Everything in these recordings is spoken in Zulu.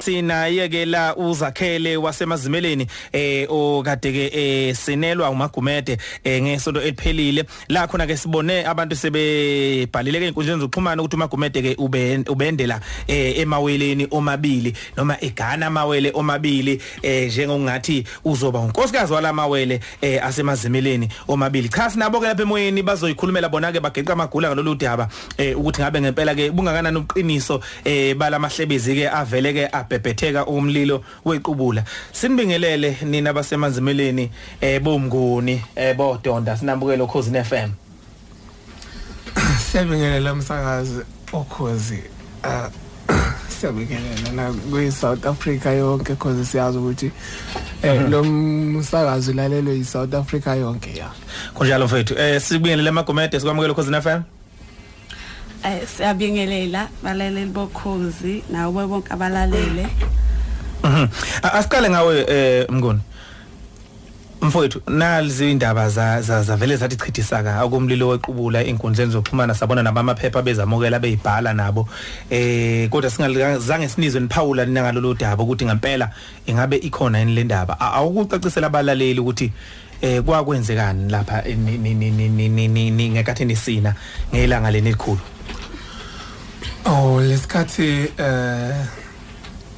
sinaye ke la uzakhele wasemazimeleni eh okade ke eh sinelwa umagumede eh ngesonto eliphelile. La khona ke sibone abantu sebebhalile ke inkundleni zokuxhumana ukuthi umagumede ke ubendela eh emaweleni omabili noma egana amawele omabili eh njengokungathi uzoba unkosikazi walamawele eh asemazimeleni omabili. Cha sinabo ke lapha emoyeni bazoyikhulumela bona ke bageqa amagula ngalolu daba eh ukuthi ngabe ngempela ke bungakanani ubuqiniso eh balamahlebezi ke avele ke abhebhetheka umlilo wequbula. Sinibingelele nina basemanzimeleni eh bomnguni eh bodonda sinambukelo Khosi FM Siyabingelela umsakazi okhozi uh siyabingelela na kwi South Africa yonke cause siyazi ukuthi eh lo msakazi ulalelwe yi South Africa yonke ya kunjalo mfethu eh sibingelele amagomede sikwamukela Khosi FM Eh siyabingelela balaleli bokhozi nawe bonke abalalele. Mhm. Asiqale ngawe eh mnguni. Mfowethu nalizi indaba za zavele zathi chithisa akumlilo wequbula inkundleni zokuxhumana sabona nabamaphepha bezamukela beyibhala nabo. Eh kodwa singalizange sinizwe niphawula nina ngalolu daba ukuthi ngempela ingabe ikhona yini le ndaba. Awukucacisela abalaleli ukuthi eh kwakwenzekani lapha ngekathi nisina ngelanga leni elikhulu? Oh lesikhathi eh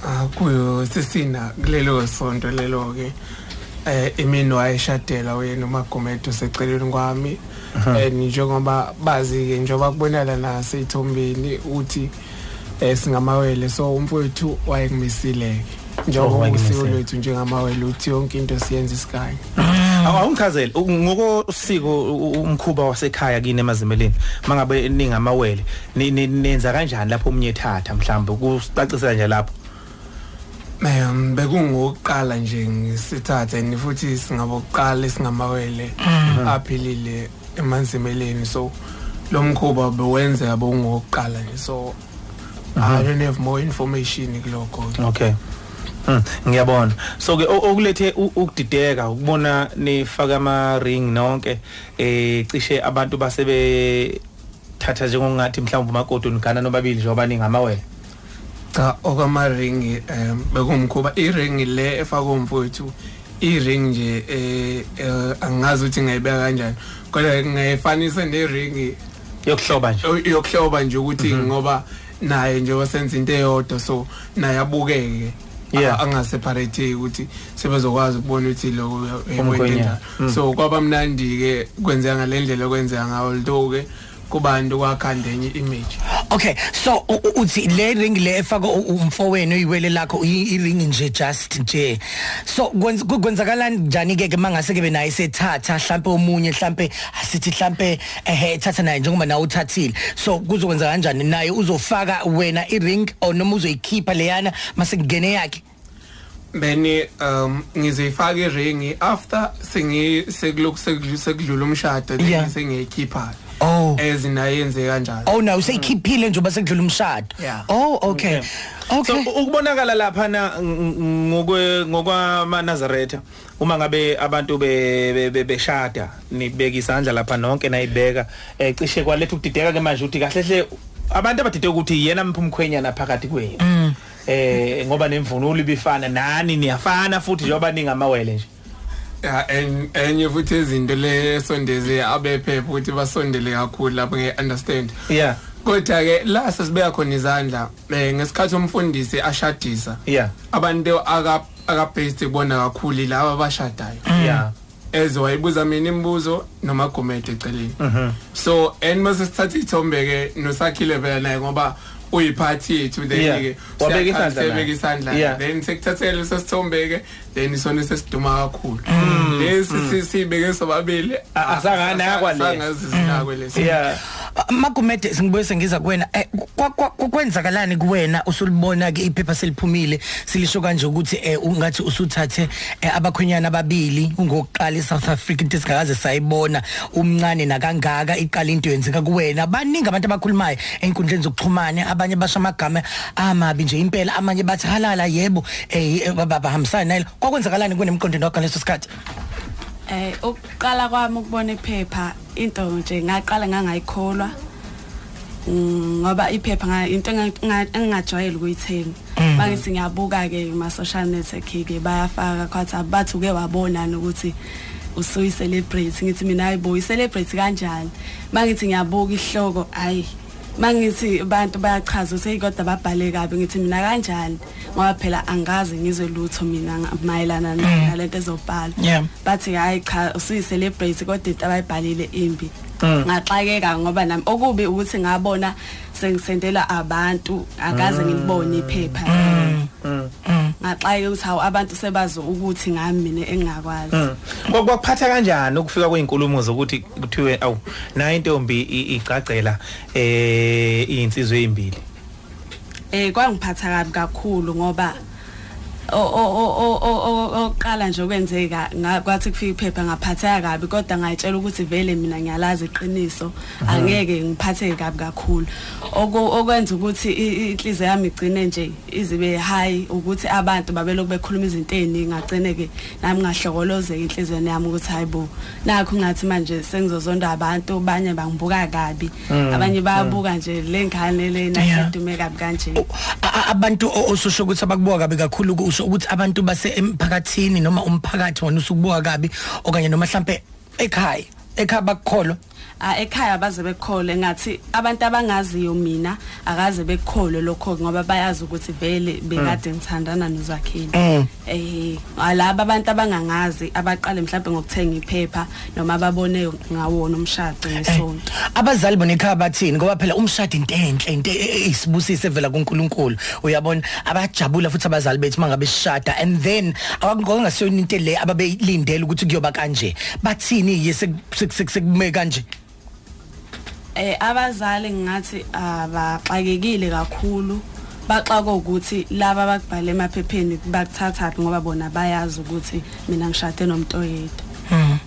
akuyo sisina kulelo sonto lelo ke eh imini wayeshadela wena uMagomedo seceleni kwami. Eh njengoba bazi ke njengoba kubonala la seyithombeni uthi eh singamawele so umfowethu wayengimisile njengoba usiko lwethu njengamawele uthi yonke into siyenza isikanye awungichazele. Ngokosiko umkhuba wasekhaya kini emazimeleni mangabe ningamawele nenza kanjani lapho umnye ethatha mhlawumbe kucacisela nje lapho. Um bekungokuqala nje ngisithathe ni futhi singabokuqala singamawele aphilile emanzimeleni. So lo mkhuba bewenza bongokuqala nje. So I don't have more information kuloko okay. Hmm ngiyabona. So ke okulethe ukudideka ukubona nifaka ama ring nonke eh cishe abantu basebe thatha njengokungathi mhlawumbe umakoti unigana nobabili njengoba ningamawele cha okama ring um bekumkhuba i ring le efaka umfowethu i ring nje eh angazi ukuthi ngayibeka kanjani. Kodwa ngayifanisa ne ring yokuhloba nje. Yokuhloba nje ukuthi ngoba naye nje wasenza into eyodwa so naye abukeke. Angaseparate ukuthi sebezokwazi ukubona ukuthi lo ewenza so kwabamnandi ke kwenzeka ngalendlela kwenzeka ngawo litho ke kubantu kwakhanda enye image. Okay so uthi le ring le efaka umfowenu oyiwele lakho i ring nje just nje. So kwenzakala njani ke mangase ke benaye sethatha mhlambe omunye mhlambe asithi mhlambe ehe thatha naye njengoba nawe uthathile. So kuzokwenza kanjani? Naye uzofaka wena i ring or noma uzoyikhipha leyana mase kungene yakhe? Beni um ngizifaka iring after sengi sekuloko sekudlula umshado sengiyikhipha. Oh. Ezinayenze kanjalo Oh no useyikhiphile nje basekudlula umshado. Oh okay. Okay. So ukubonakala lapha na ngokwe ngokwama Nazareth uma ngabe abantu be beshada nibeka isandla lapha nonke nayibeka ecishe kwaletha ukudideka ke manje uthi kahle hle abantu abadideka ukuthi yena mphumkhwenyana phakathi kwenu. Eh ngoba nemvunulo ibifana nani niyafana futhi njengoba ningamawele nje. Ya enye futhi izinto le sondeze abephepha ukuthi basondele kakhulu lapho nge understand. Yeah kodwa ke la sesibeka khona izandla eh ngesikhathi umfundisi ashadisa yeah abantu aka akabhest bona kakhulu laba abashadayo. Yeah eze wayibuza mina imibuzo noma gomede eceleni so and mase sithatha ithombe ke nosakhile phela naye ngoba uyiphathi yethu then ke wabeka isandla then sekuthathele sesithombe ke then isona sesiduma kakhulu lesi sibeke sobabili asangana yakwale sangazi sinakwe lesi yeah Magumede singibuye sengiza kuwena kwenzakalani kuwena usulibona ke iphepha seliphumile silisho kanje ukuthi ungathi usuthathe abakhwenyana ababili ungokuqala eSouth Africa into esingakaze sayibona umncane nakangaka iqala into yenzeka kuwena. Baningi abantu abakhulumayo einkundleni zokuxhumana abanye basha amagama amabi nje impela amanye bathi halala yebo eh babahambisana nalo kwakwenzakalani kunemqondo wakho leso sikhathi? Eh ukuqala kwami ukubona iphepha into nje ngaqala ngangayikholwa Mm, ngoba iphepha into engingajwayele ukuyithenga. Mangithi ngiyabuka ke kuma social network ke bayafaka kwathi abathi uke wabonani ukuthi usuyi celebrate ngithi mina hayibo i celebrate kanjani? Mangithi ngiyabuka ihloko hayi mangithi abantu bayachaza ukuthi hey kodwa babhale kabi ngithi mina kanjani? Ngoba phela angazi ngizwe lutho mina nga- mayelana nalento ezobhala. Yeah. bathi hayi cha usuyi celebrate kodwa into abayibhalile imbi. Mm. ngaxakeka ngoba nami okubi ukuthi ngabona sengisendela abantu akaze ngilibone iphepha. Ngaxakeka ukuthi hawu abantu sebazi ukuthi ngami mina engingakwazi Mm. Kwa- kwakuphatha kanjani ukufika kweinkulumo zokuthi kuthiwe awu nayo intombi i- igcagcela eh insizwe ezimbili eh kwangiphatha kabi kakhulu ngoba o o o o o oqala nje okwenzeka nga- kwathi kufika iphepha ngaphatheka kabi kodwa ngayitshela ukuthi vele mina ngiyalazi iqiniso. Angeke ngiphatheke kabi kakhulu. Oku- okwenza ukuthi i- i- inhliziyo yami igcine nje izibe high ukuthi abantu babelokhu bekhuluma izinto eziningi ngagcine ke nami ngahlokolozeka inhliziyweni yami ukuthi hayibo nakho ngathi manje sengizozonda abantu abanye bangibuka kabi. Abanye bayabuka nje lengane lena Yeah. sedume kabi kanje. A- a- abantu o- osusho ukuthi abakubuka kabi kakhulu kusho ukuthi abantu base emphakathini noma umphakathi wona usukubuka kabi okanye noma mhlambe ekhaya ekhaya bakukholwa. Ekhaya baze bekhole ngathi abantu abangaziyo mina akaze bekhole lokho ngoba bayazi ukuthi vele bekade ngithandana nozakhini Mm. eh alaba abantu abangangazi abaqale mhlawumbe ngokuthenga iphepha noma babone ngawona umshado ngesonto abazali bona ekhaya bathini? Ngoba phela umshado into enhle into e- e- isibusise evela kuNkulunkulu uyabona? Abajabula futhi abazali bethu mangabe sishada and then abakungasiyona into le ababeyilindele ukuthi kuyoba kanje. Bathini yese sekume kanje? Eh abazali ngingathi abaxakekile kakhulu. Baxaka ukuthi laba abakubhale emaphepheni bakuthathaphi ngoba bona bayazi ukuthi mina ngishade nomuntu oyedwa Mm.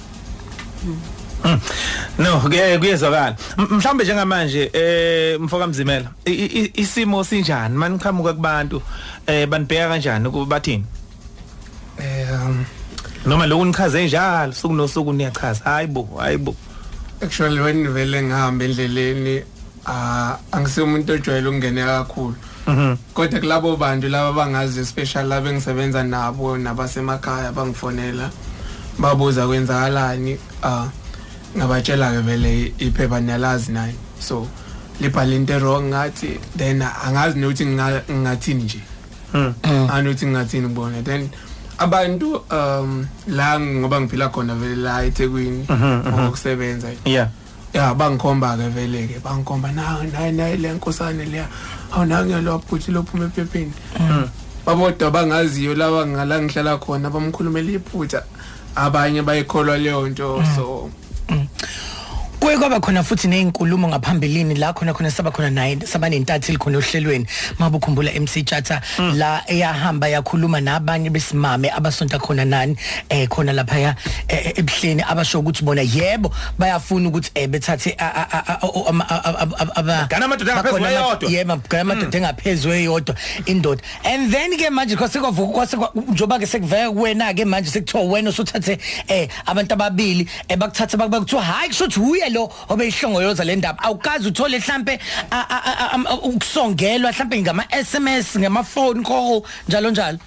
No kuye kuyezwakala. M- mhlawumbe njengamanje eh mfoka mzimela isimo sinjani? Maniqhamuka kubantu eh banibheka kanjani ukuba bathini? Um noma lokhu nichaze njalo suku nosuku niyachaza. Hayibo hayibo actually when vele ngihamba endleleni ah angisiyo umuntu ojwayele ukungena kakhulu. Mhm. Kodwa kulabo bantu laba bangazi especially laba engisebenza nabo nabasemakhaya bangifonela babuza kwenzakalani ah ngabatshela ke vele iphepha niyalazi nayo so libhala into wrong ngathi then angazi nokuthi nginga- ngingathini nje. Mm. anokuthi ngingathini kubona. Then abantu um la ngoba ngiphila khona vele la eThekwini Mhm, mhm. ngokusebenza. Yeah. Ya bangikhomba ke vele ke bangikhomba na nayi nayi le nkosane leya awunangelo bhuti lophuma ephepheni. Mm. babodwa bangaziyo laba ngala ngihlala khona bamkhulumela iphutha. Abanye bayikholwa leyo nto so Kuye kwaba khona futhi nezinkulumo ngaphambilini la khona khona saba khona naye sabanentatheli khona ohlelweni. Mabukhumbula MC Chatha la eyahamba yakhuluma nabanye besimame abasonta khona nani eh khona lapha ya eh, ebuhleni abasho ukuthi bona yebo bayafuna ukuthi eh bethathe a- a- a- a- o- ama- a- a- a- aba Gana amadoda angaphezu bakhona ama- kweyodwa. yebo gana amadoda engaphezulu eyodwa indoda. And then ke manje kwase kwavuka kwase kwa- njoba ke sekuveka kuwena ke manje sekuthiwa wena usuthathe eh abantu ababili ebakuthatha bakuthiwa hayi kushuthi uye lo obeyihlongoloza le ndaba. Awukazi uthole mhlambe ukusongelwa mhlambe ngama SMS ngama phone call njalo njalo.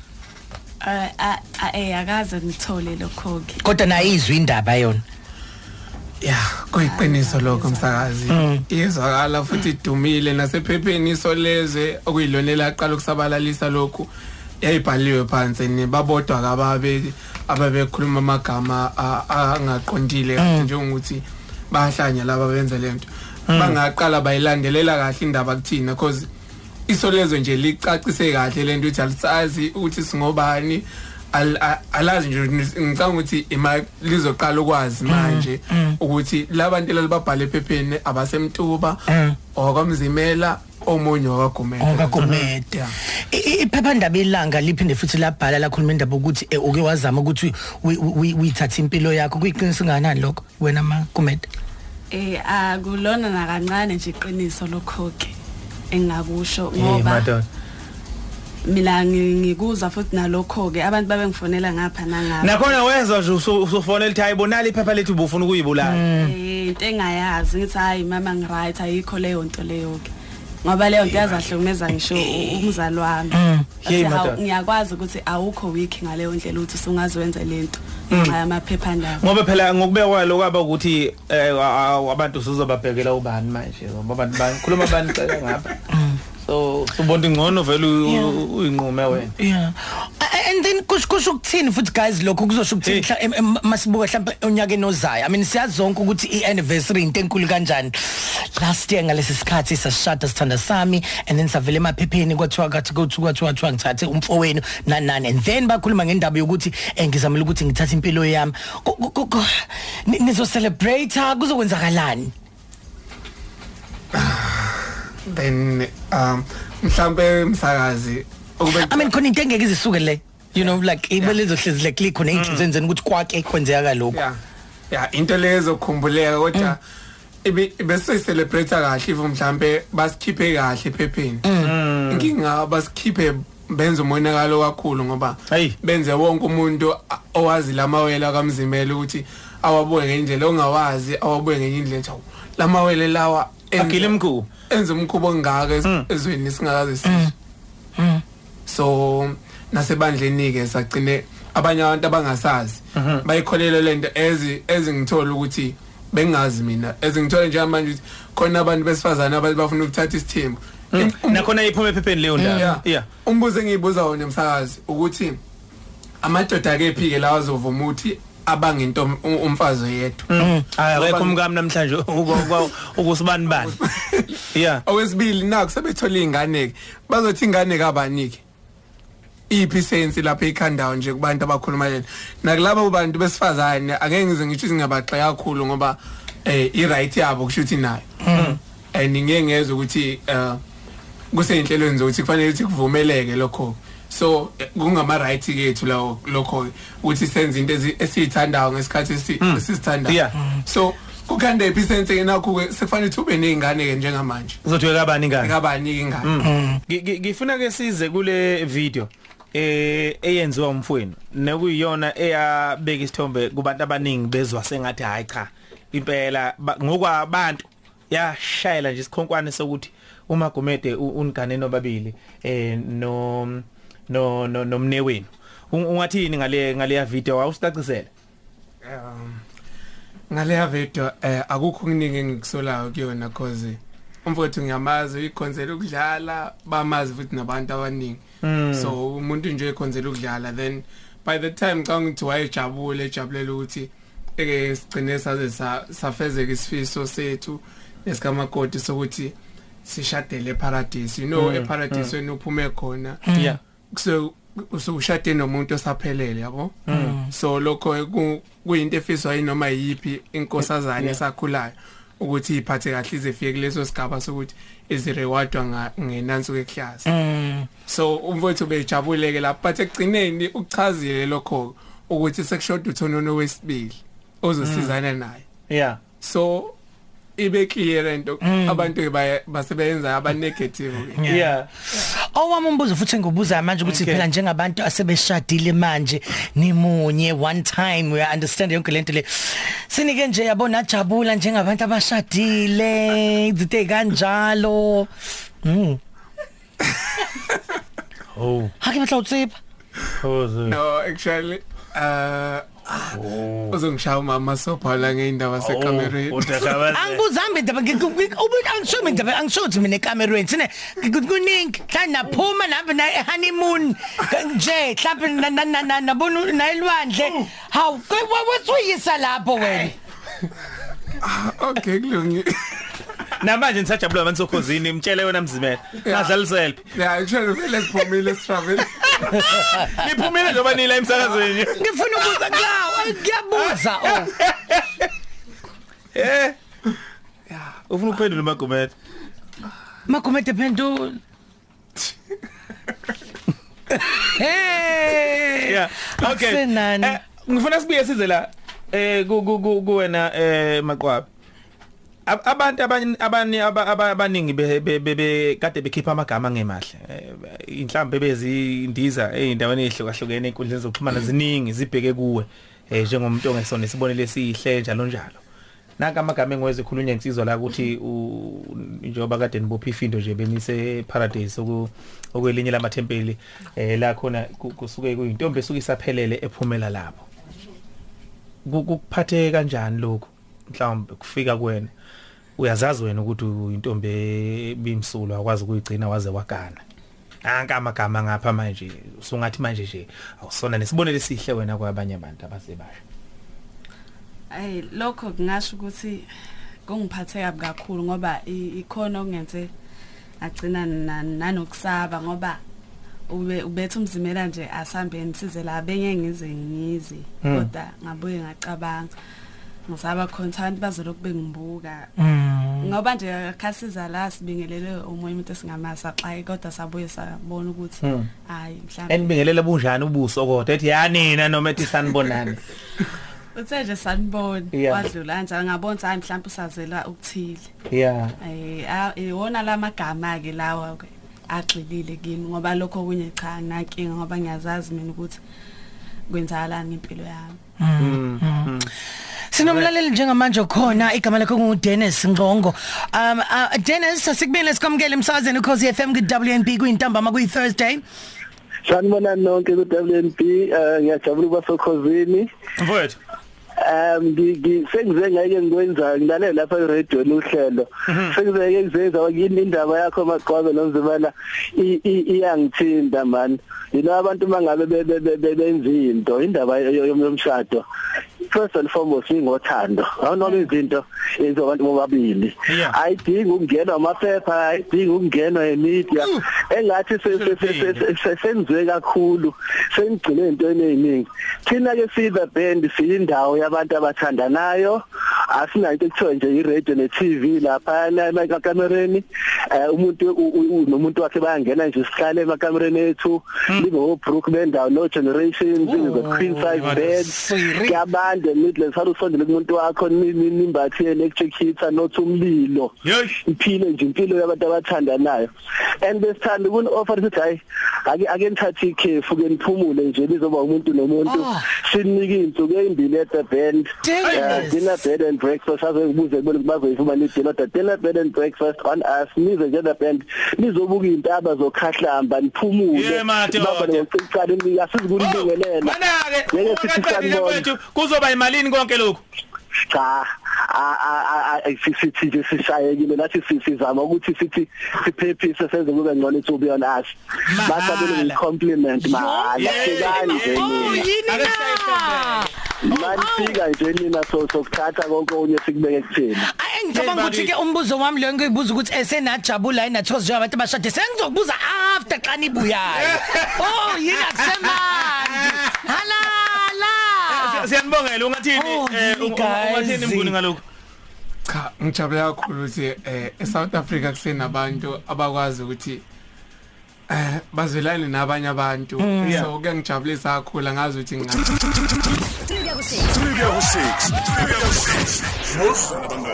Eh akaze ngithole lokho ke. Kodwa nayizwe indaba yona. Ya kuyiqiniso lokho msakazi. Izwakala futhi idumile nasephepheni isolezwe okuyilona elaqala ukusabalalisa lokhu yayibhaliwe phansi ni babodwa kababe ababekhuluma amagama angaqondile kahle njengokuthi bahlanya laba benze lento bangaqala bayilandelela kahle indaba kuthina because isolezwe nje licacise kahle lento ukuthi alisazi ukuthi singobani alazi nje ngicabanga ukuthi ima lizoqala ukwazi manje ukuthi labantu lalibabhala ephepheni abasemtuba okwamzimela omunye wakagumela ongagomede Yeah. iphephandaba ilanga liphinde futhi labhala lakhuluma indaba ukuthi eh, uke wazama ukuthi wi- wi- uyithathe impilo yakho. Kuyiqinisa nganani lokho wena magumede? Eh akulona nakancane nje iqiniso lokho ke engakusho Eh ngoba madoda mina ngi- ngikuza futhi nalokho ke abantu babengifonela ngapha nangapha. Nakhona wezwa nje usu- usufonela ukuthi hayibonala iphepha lethu ubufuna ukuyibulala. Eh, into engayazi ngithi hayi mama ngiright ayikho leyo nto leyo ke ngoba leyo nto yazahlukumeza ngisho u- umzali wami. Hey, Athi, "Hawu, madam." ngiyakwazi ukuthi awukho weak ngaleyo ndlela ukuthi usungaziwenza lento ngenxa yamaphephandaba. Ngoba phela ngokubekwa lo kwaba ukuthi eh, a- a- abantu sizobabhekela ubani manje ngoba abantu bakhuluma abantu cela ngapha so ubona ingcono vele uyinqume wena Yeah. And then kusho ukuthini futhi guys lokho kuzosho em- masibuka mhlawumbe onyakeni ozayo. I mean siyazi zonke ukuthi i-anniversary into enkulu kanjani. Last year ngalesi sikhathi sasishada sithanda sami and then savela emaphepheni kwathiwa kathi kuthiwa kwathiwa kwathiwa ngithathe umfowenu nanani and then bakhuluma ngendaba yokuthi eh, ngizamela ukuthi ngithathe impilo yami. Nizo celebrate kuzokwenzakalani? Then um mhlambe umsakazi ukube I mean khona into engeke izisuke le. You know like ibe lezohlezi le click khona inhliziyo enzeni ukuthi kwake kwenzeka lokho. yeah. Yeah into lezo kukhumbuleka kodwa ibe bese celebrate kahle if mhlambe basikhiphe kahle ephepheni. Inkinga basikhiphe benze umonakalo kakhulu ngoba benze wonke umuntu owazi lamawela kamzimela ukuthi awabuye ngendlela ongawazi awabuye ngenye indlela ethi "Hawu, lamawele lawa agile mkhubu enza umkhubo ongaka ez- ezweni singakaze sizwe so nasebandleni ke sagcine abanye abantu abangasazi. Bayikholelwa lento ezi ezingithola ukuthi bengazi mina. Ezingithola njengamanje ukuthi khona abantu besifazana abathi bafuna ukuthatha isithembu Um- nakhona iphuma ephepheni leyo ndaba. Yeah. Umbuzo engiyibuza wona emsakazi ukuthi amadoda kephi ke lawa azovuma ukuthi abangento umfazi yedwa hayi akekho Ngoba- umkami namhlanje ukusibani bani? Yeah. Okwesibili naku sebethola ingane ke bazothi ingane kabanike iphi sense lapha ekhandayo nje kubantu abakhuluma lena nakulabo bantu besifazane angeke ngize ngisho singabaxaya kakhulu ngoba eh i right yabo kusho ukuthi nayo. And ngeke ngezwe ukuthi eh kuseyinhlelweni zokuthi kufanele ukuthi kuvumeleke lokho so kungama right kethu lawo lokho ukuthi senze into esiyithandayo ngesikhathi esi- esisithandayo. So kukhanda iphi sense ke nakho ke sekufanele ube nezingane ke njengamanje. Uzothi kabani ngani? Ngabaniki ingane Ngi- ngi- ngifuna ke size kule video eh eyenziwa umfweni nekuyiyona eyabeka isithombe kubantu abaningi bezwa sengathi hayi cha impela ba- ngokwabantu yashayela nje isikhonkwane sokuthi umagumede u- unigane nobabili eh no no no nomnewenu. Un- ungathini ngale ngale video awusicacisela um ngaleya video eh akukho kuningi engikusolayo kuyona cause umfowethu ngiyamazi ikhonzela ukudlala bamazi futhi nabantu abaningi. So umuntu nje ekhonzela ukudlala then by the time xa ngithi wayejabule ejabulela ukuthi eke sigcine saze sa- safezeka isifiso sethu nesikamakoti sokuthi sishadele eparadise. You know eparadise when uphume khona. Yeah. So usushade nomuntu osaphelele yabo? So lokho ku- kuyinto efiswa yinoma yipi inkosazana esakhulayo ukuthi iphathe kahle ize fike kuleso sigaba sokuthi izirewardwa ngenansuku eklass so umfowethu bejabuleke lapho but ekugcineni ukuchazile lokho ukuthi sekushoda uthonono wesibili ozosizana naye. Yeah. So ibe clear into abantu ke baya- basebenza aba negative ke yeah Owami umbuzo futhi engibuza manje ukuthi Okay. phela njengabantu asebeshadile manje nimunye one time we understand yonke lento le. Sinike nje yabona jabula njengabantu abashadile izinto ezikanjalo mm oh. Hake batla utsipa oh no actually uh uzongishaya umama sobhala ngeindaba sekamereni utakabaze angibuzambe indaba ubuthi angisho mina indaba angisho ukuthi mina ekamerweni sine kuningi. Hlana naphuma nabo na honeymoon nje mhlawumbe nabona nayilwandle. Hawu wesuyisa lapho wena. Okay kulungi namanje nisajabula abantu sokhozini imtshele wena mzimela ngadlalisela yeah actually vele siphumile sitravel niphumile njoba nila emsakazweni. Ngifuna ukubuza ngawo ngiyabuza eh ufuna ukuphendula magumede magumede phendula hey yeah okay. Eh, ngifuna sibuye size la eh ku ku ku- kuwena eh maqwabi Ab- abantu abanye abanye aba- aba- abaningi be- be- be- be- kade bekhipha amagama ngemahle Eh, inhlambe bezindiza eindaweni ehlukahlukene enkundleni zokuxhumana ziningi zibheke kuwe eh njengomuntu ongesona isibonelo esihle njalo njalo. Naka amagama engweze khulunywa insizwa la ukuthi u- njengoba kade nibopha ifindo nje benise paradise oku okwelinye lamathempeli eh la khona ku- kusuke kuyintombi esuke isaphelele ephumela lapho Ku- kukuphathe kanjani lokho mhlawumbe kufika kuwena uyazazi wena ukuthi uyintombi ebimsulwa akwazi ukuyigcina waze wagana anka amagama ngapha manje usungathi manje nje awusona nesibonelo esihle wena kwabanye abantu abasebasha Ay lokho kungasho ukuthi kungiphathe kabi kakhulu ngoba i- ikhona okungenze agcina na- nanokusaba ngoba ube ubethe umzimela nje asambeni size la benye ngize ngizi Hmm. kodwa ngabuye ngacabanga. Ngisaba khona abantu bazoloku bengibuka Mm. ngoba nje akhasiza la sibingelele umoya umuntu esingamasa xaye kodwa sabuye sabona ukuthi Hmm. hayi mhlawumbe enibingelela bunjani ubuso kodwa ethi yanina noma ethi sanibonani uthe nje sanibona Yeah. wadlula kanjalo ngabona ukuthi hayi mhlawumbe usazela ukuthile yeah eh a- iwona lamagama ke lawa ke agxilile kimi ngoba lokho kunye cha nginankinga ngoba ngiyazazi mina ukuthi kwenzakalani ngempilo yami Mm. Sinomlaleli njengamanje khona igama lakho ngu Dennis Ngqongo. Um uh, Dennis asikubele sikwamukele emsakazweni ukhosi FM ku WNB kuyintambama kuyi Thursday. Sanibona nonke ku WNP eh ngiyajabula ukuba sokhosini mfowethu um ngi sengize ngeke ngikwenza ngilalela lapha e-radio uhlelo. Sengize ngeke ngizenza yini indaba yakho maqwabe nomzimana iyangithinta man. Yino abantu mangabe be- be- be- be- benza into indaba yo- yomshado first and foremost ingothando. Awunoma izinto enziwa abantu bobabili ayidingi ukungenwa amaphepha ayidingi ukungenwa emedia. Engathi se- se- senziwe kakhulu sengigcine entweni eziningi thina ke siza band siyindawo yabantu abathandanayo asinayo into ekuthiwa nje i-radio ne-TV lapha emakamereni. Eh umuntu u- u- u- nomuntu wakhe bayangena nje sihlale emakamereni ethu. Libe obrook bendawo no generations izo queen size bed Siri. kuyabande midlands halu sondele kumuntu wakho ni- ni- nimbathi electric heater not umlilo. Yesh iphile nje impilo yabantu abathandanayo. And besithanda ukuni offer ukuthi hayi ake ake nithathe ikhefu ke niphumule nje lizoba umuntu nomuntu. Ah. sinike insuku ezimbili at the band. Dennis. Eh, dinner bed and breakfast aze ngibuze kubona ukuthi bazoyifumana idinner the dinner bed and breakfast on us nize nje the band nizobuka intaba zokhahlamba niphumule Yeah, madoda. baba ngocicana nika sizikulibingelela manake Ngeke sithi ungaqedile sanibona. mfowethu kuzoba imalini konke lokhu cha a- a- a- a- sithi nje sishayekile nathi si- sizama ukuthi sithi siphephise senze kube ngcono to be on us Mahhala. basabele ngicompliment mahala Yeah, sekanje yeah. Oh nina yini Ake na? sishayishe manifika nje nina so sokuthatha konke okunye sikubeke kuthina Ay ngicabanga ukuthi ke umbuzo wami lo ngiyibuza ukuthi esenajabula yini nathozi njengabantu abashade sengizokubuza after xa nibuyayo. Oh yini akusemandi. Halala. Siyanibongela ungathini Oh, eh, yini, unga- ungathini guys. mbuni ngalokho cha ngijabula kakhulu ukuthi eh eSouth Africa kusenabantu abakwazi ukuthi eh bazwelane nabanye abantu so kuyangijabulisa kakhulu ngazi ukuthi ngingathi 3 kuya ku 6 3 kuya ku 6 Musa Bandanga